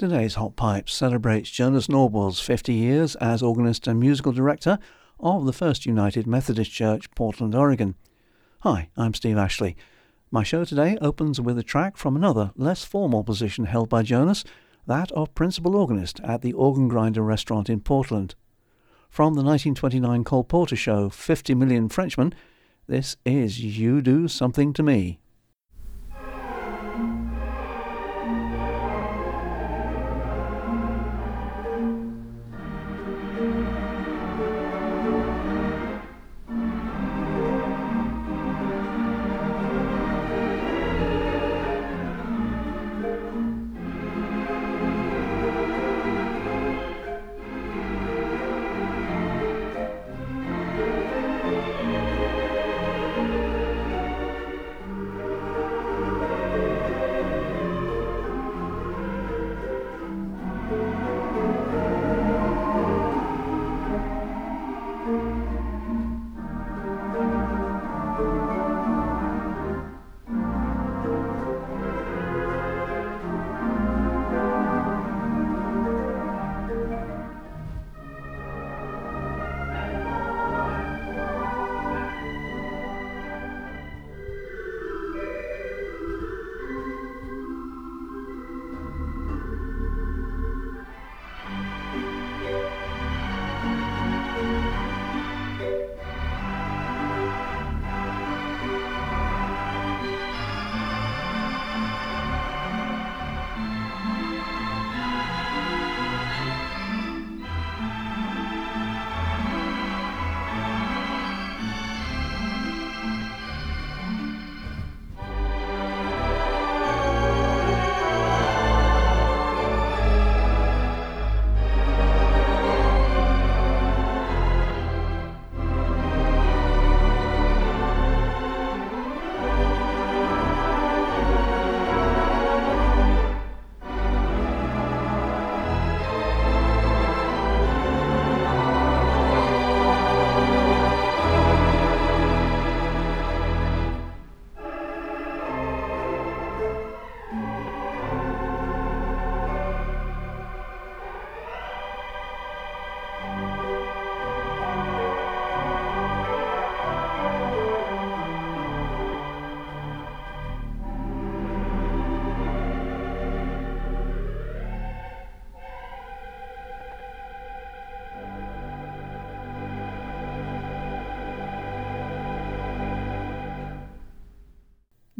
Today's Hot Pipes celebrates Jonas Nordwall's 50 years as organist and musical director of the First United Methodist Church, Portland, Oregon. Hi, I'm Steve Ashley. My show today opens with a track from another, less formal position held by Jonas, that of principal organist at the Organ Grinder restaurant in Portland. From the 1929 Cole Porter show, 50 Million Frenchmen, this is You Do Something to Me.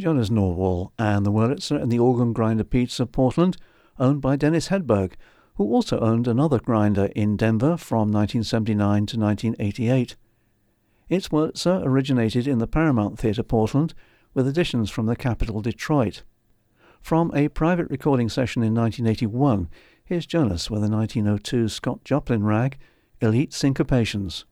Jonas Nordwall and the Wurlitzer and the Organ Grinder Pizza Portland, owned by Dennis Hedberg, who also owned another grinder in Denver from 1979 to 1988. Its Wurlitzer originated in the Paramount Theatre Portland, with additions from the Capitol Detroit. From a private recording session in 1981, here's Jonas with a 1902 Scott Joplin rag, Elite Syncopations.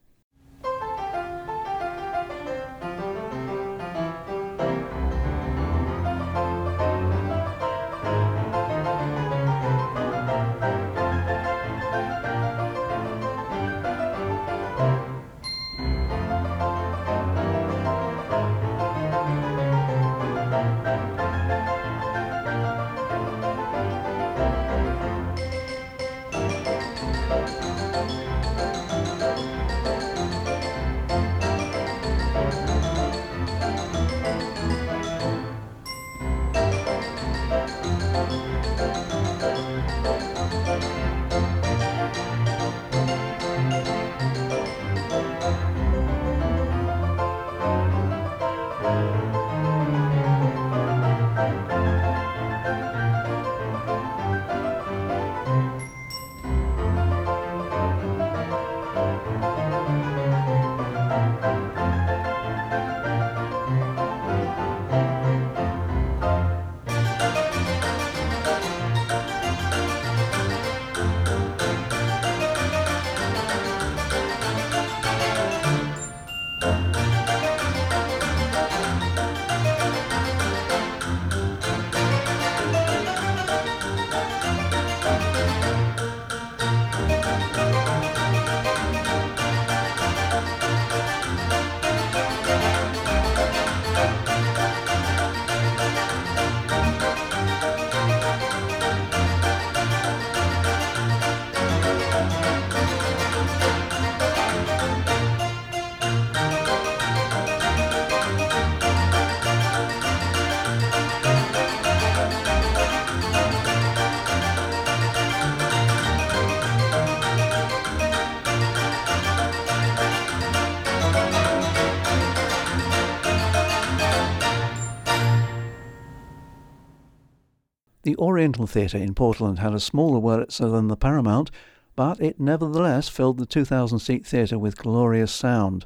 The Oriental Theatre in Portland had a smaller Wurlitzer than the Paramount, but it nevertheless filled the 2,000 seat theatre with glorious sound.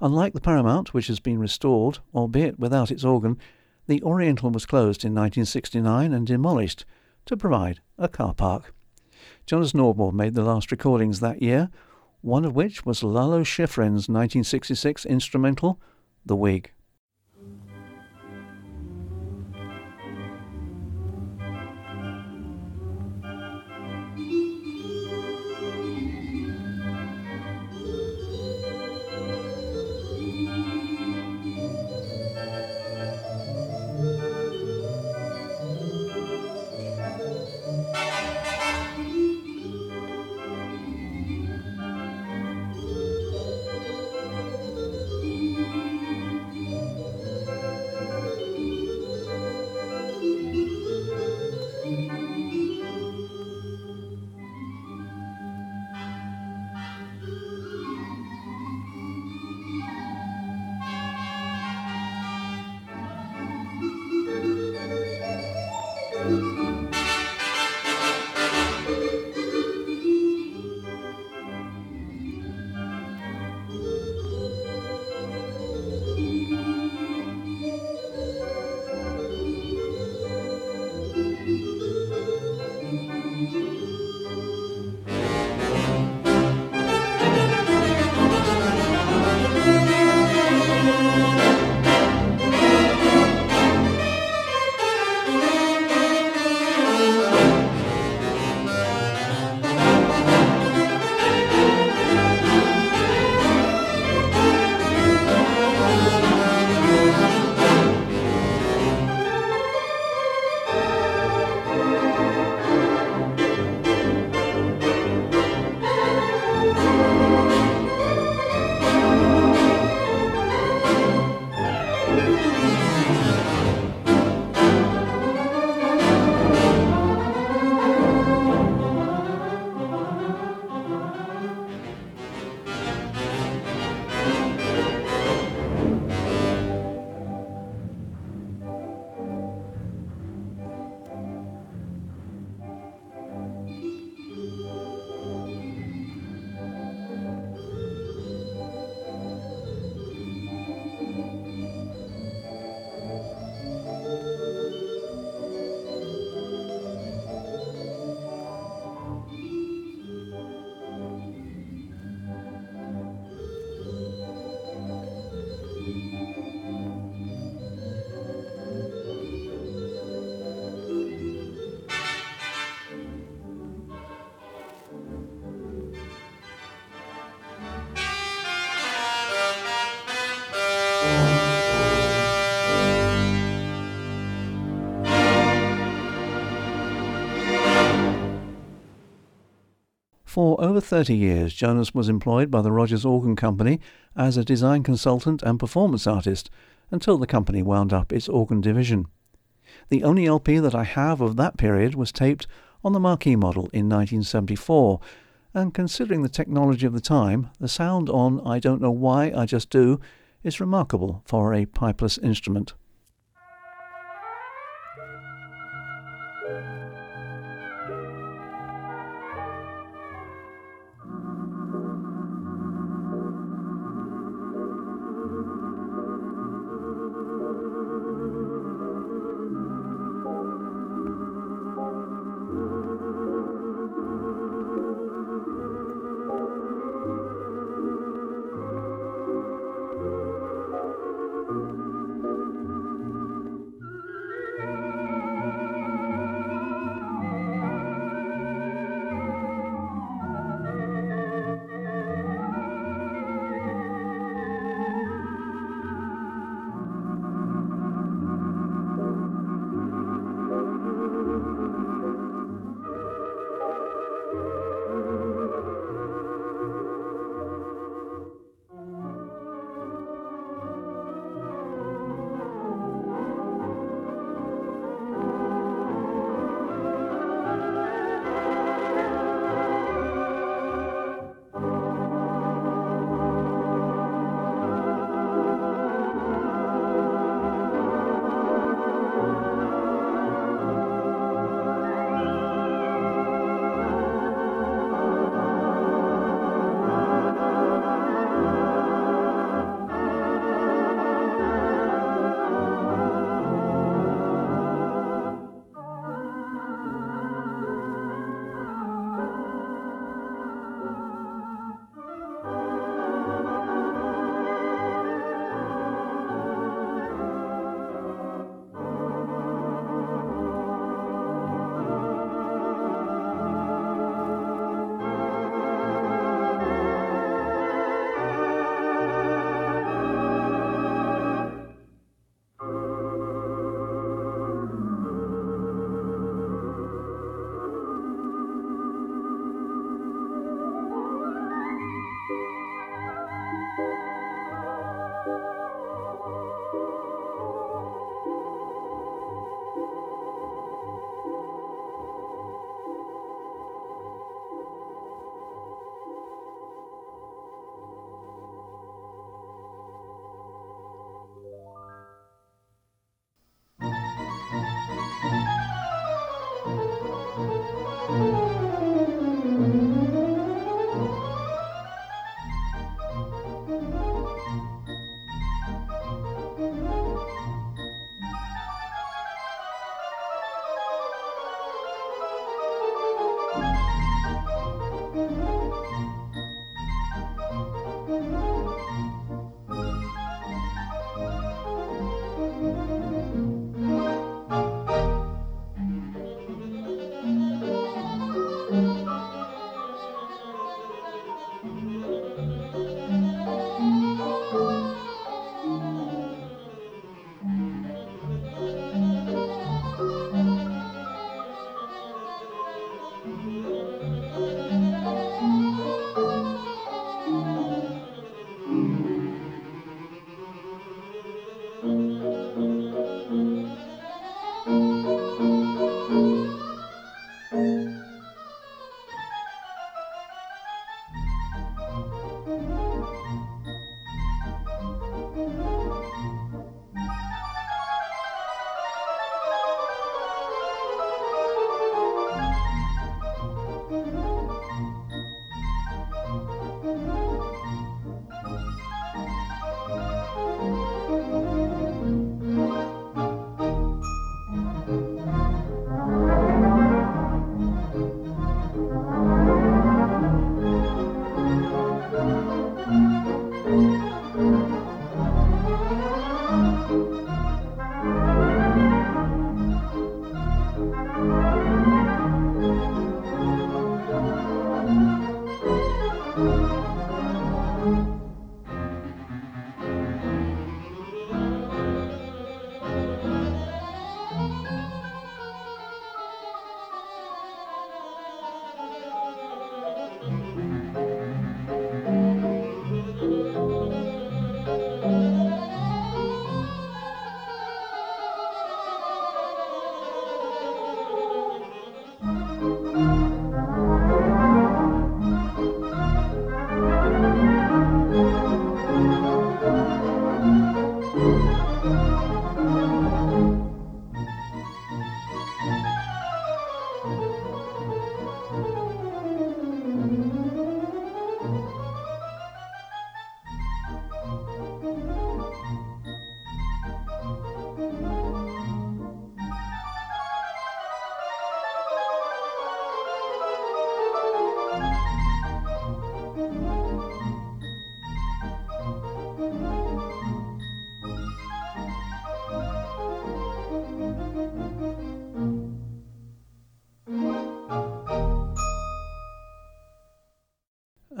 Unlike the Paramount, which has been restored, albeit without its organ, the Oriental was closed in 1969 and demolished to provide a car park. Jonas Nordwall made the last recordings that year, one of which was Lalo Schifrin's 1966 instrumental, The Wig. For over 30 years, Jonas was employed by the Rogers Organ Company as a design consultant and performance artist until the company wound up its organ division. The only LP that I have of that period was taped on the Marquis model in 1974, and considering the technology of the time, the sound on I Don't Know Why I Just Do is remarkable for a pipeless instrument.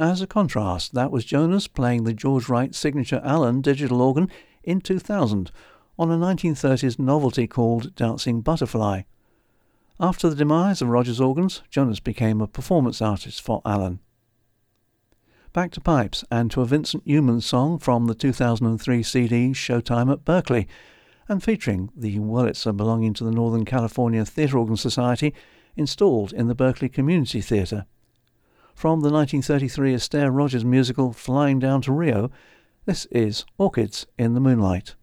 As a contrast, that was Jonas playing the George Wright signature Allen digital organ in 2000 on a 1930s novelty called Dancing Butterfly. After the demise of Rogers organs, Jonas became a performance artist for Allen. Back to pipes and to a Vincent Youmans song from the 2003 CD Showtime at Berkeley, and featuring the Wurlitzer belonging to the Northern California Theatre Organ Society installed in the Berkeley Community Theatre. From the 1933 Astaire Rogers musical Flying Down to Rio, this is Orchids in the Moonlight.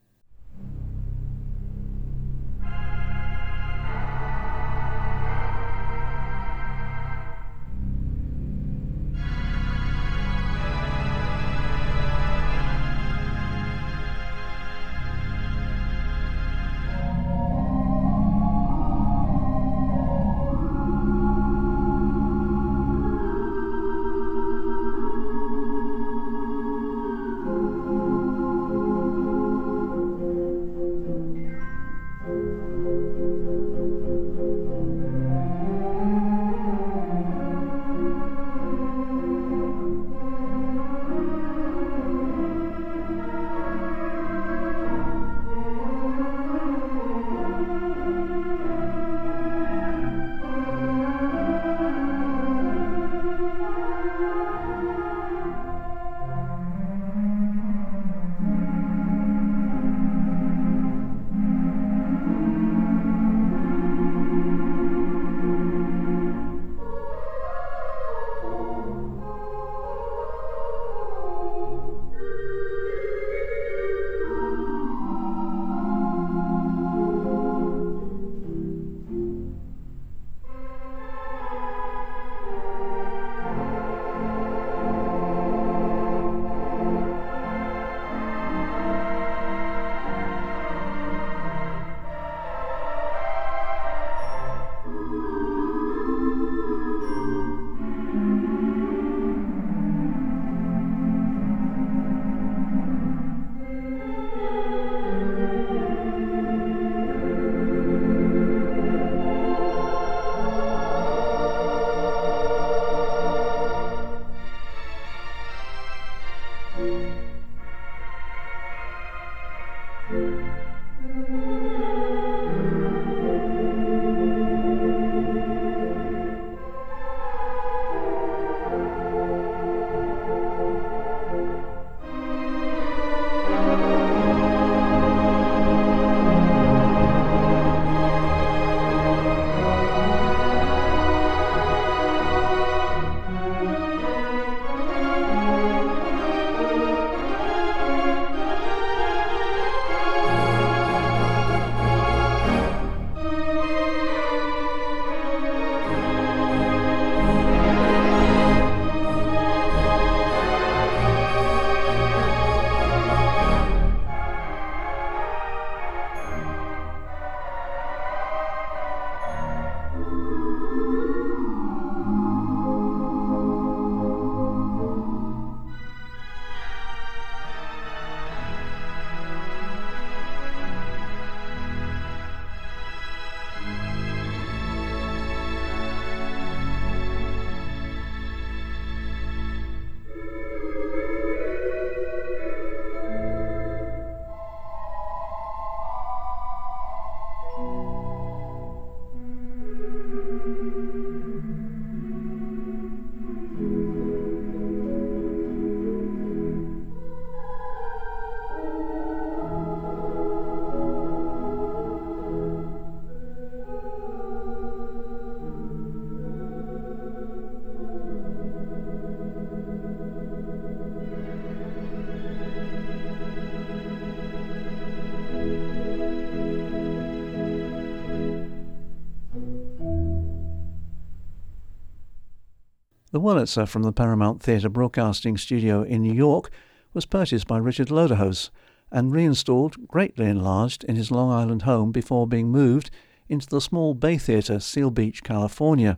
The Wurlitzer from the Paramount Theatre Broadcasting Studio in New York was purchased by Richard Loderhose and reinstalled, greatly enlarged, in his Long Island home before being moved into the small Bay Theatre, Seal Beach, California.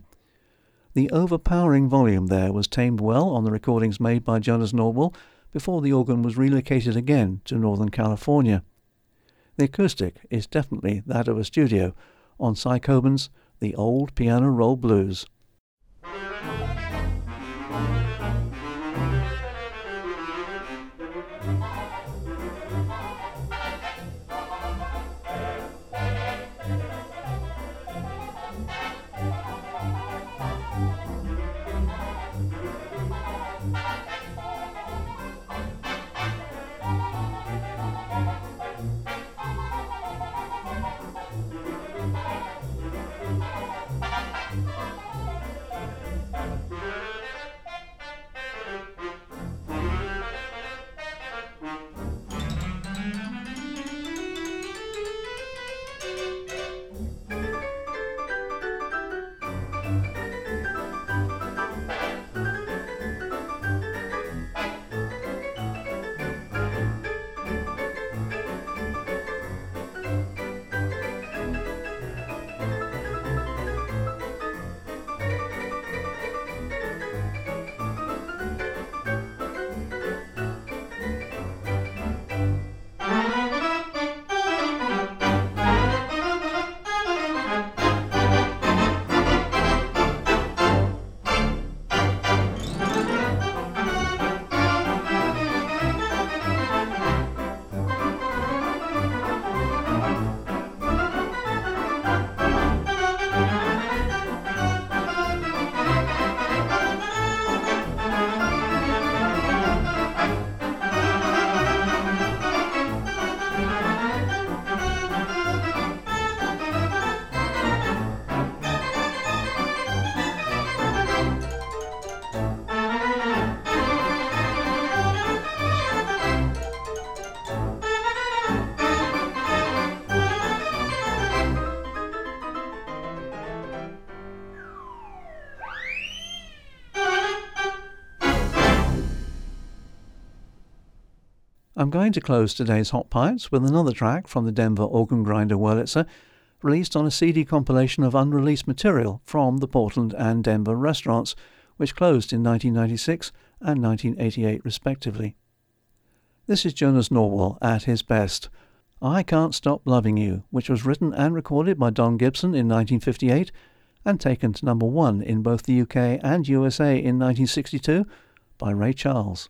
The overpowering volume there was tamed well on the recordings made by Jonas Nordwall before the organ was relocated again to Northern California. The acoustic is definitely that of a studio on Cy Coben's The Old Piano Roll Blues. I'm going to close today's Hot Pipes with another track from the Denver organ grinder Wurlitzer, released on a CD compilation of unreleased material from the Portland and Denver restaurants, which closed in 1996 and 1988 respectively. This is Jonas Nordwall at his best. I Can't Stop Loving You, which was written and recorded by Don Gibson in 1958 and taken to number one in both the UK and USA in 1962 by Ray Charles.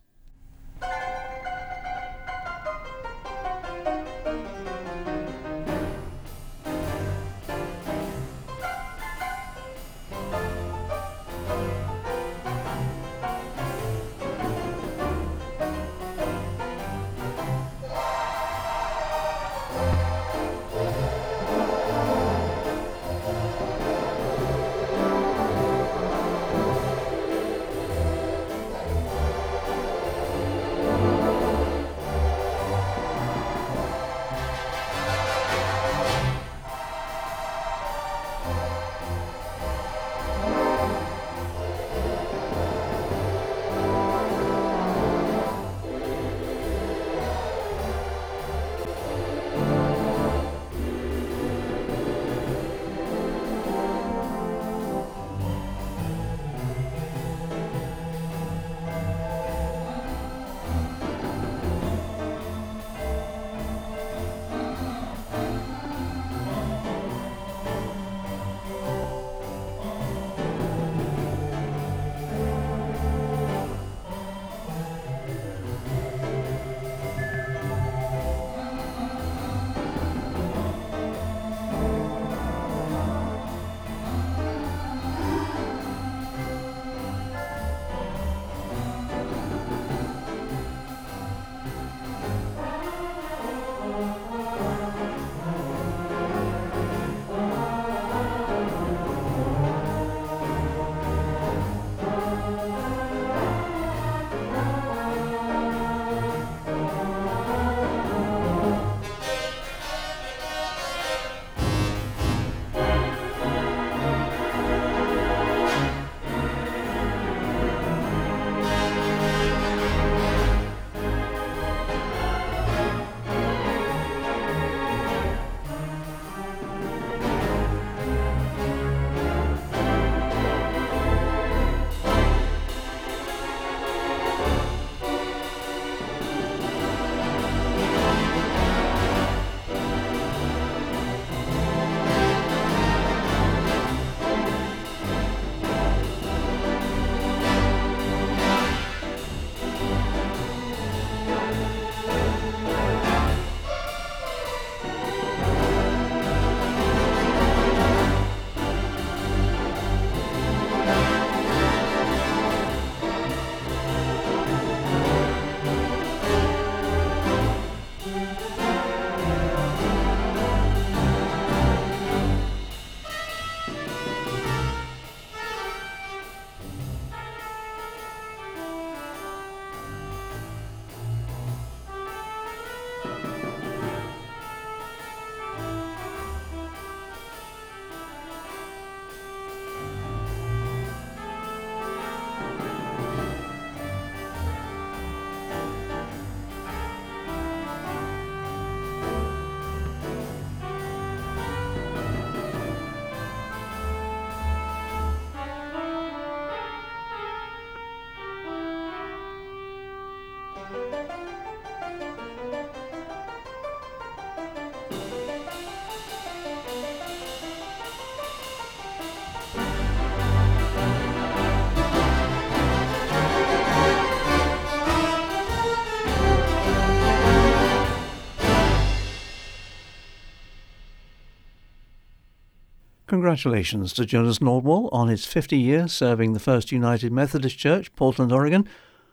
Congratulations to Jonas Nordwall on his 50 years serving the First United Methodist Church, Portland, Oregon,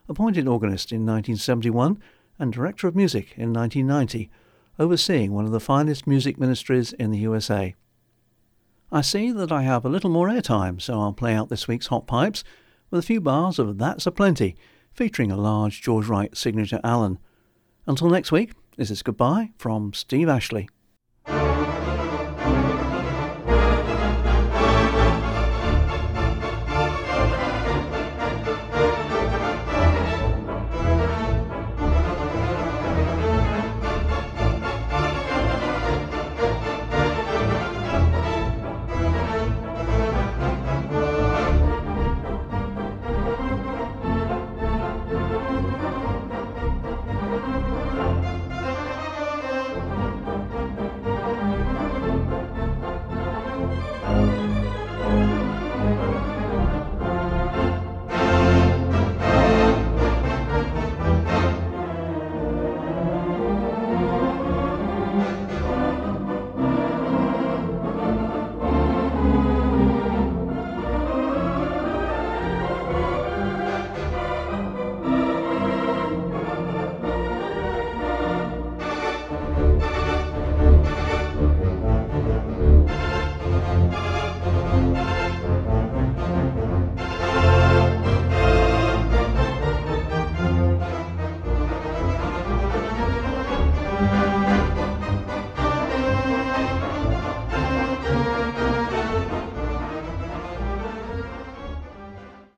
appointed organist in 1971 and director of music in 1990, overseeing one of the finest music ministries in the USA. I see that I have a little more airtime, so I'll play out this week's Hot Pipes with a few bars of That's a Plenty, featuring a large George Wright signature Allen. Until next week, this is goodbye from Steve Ashley.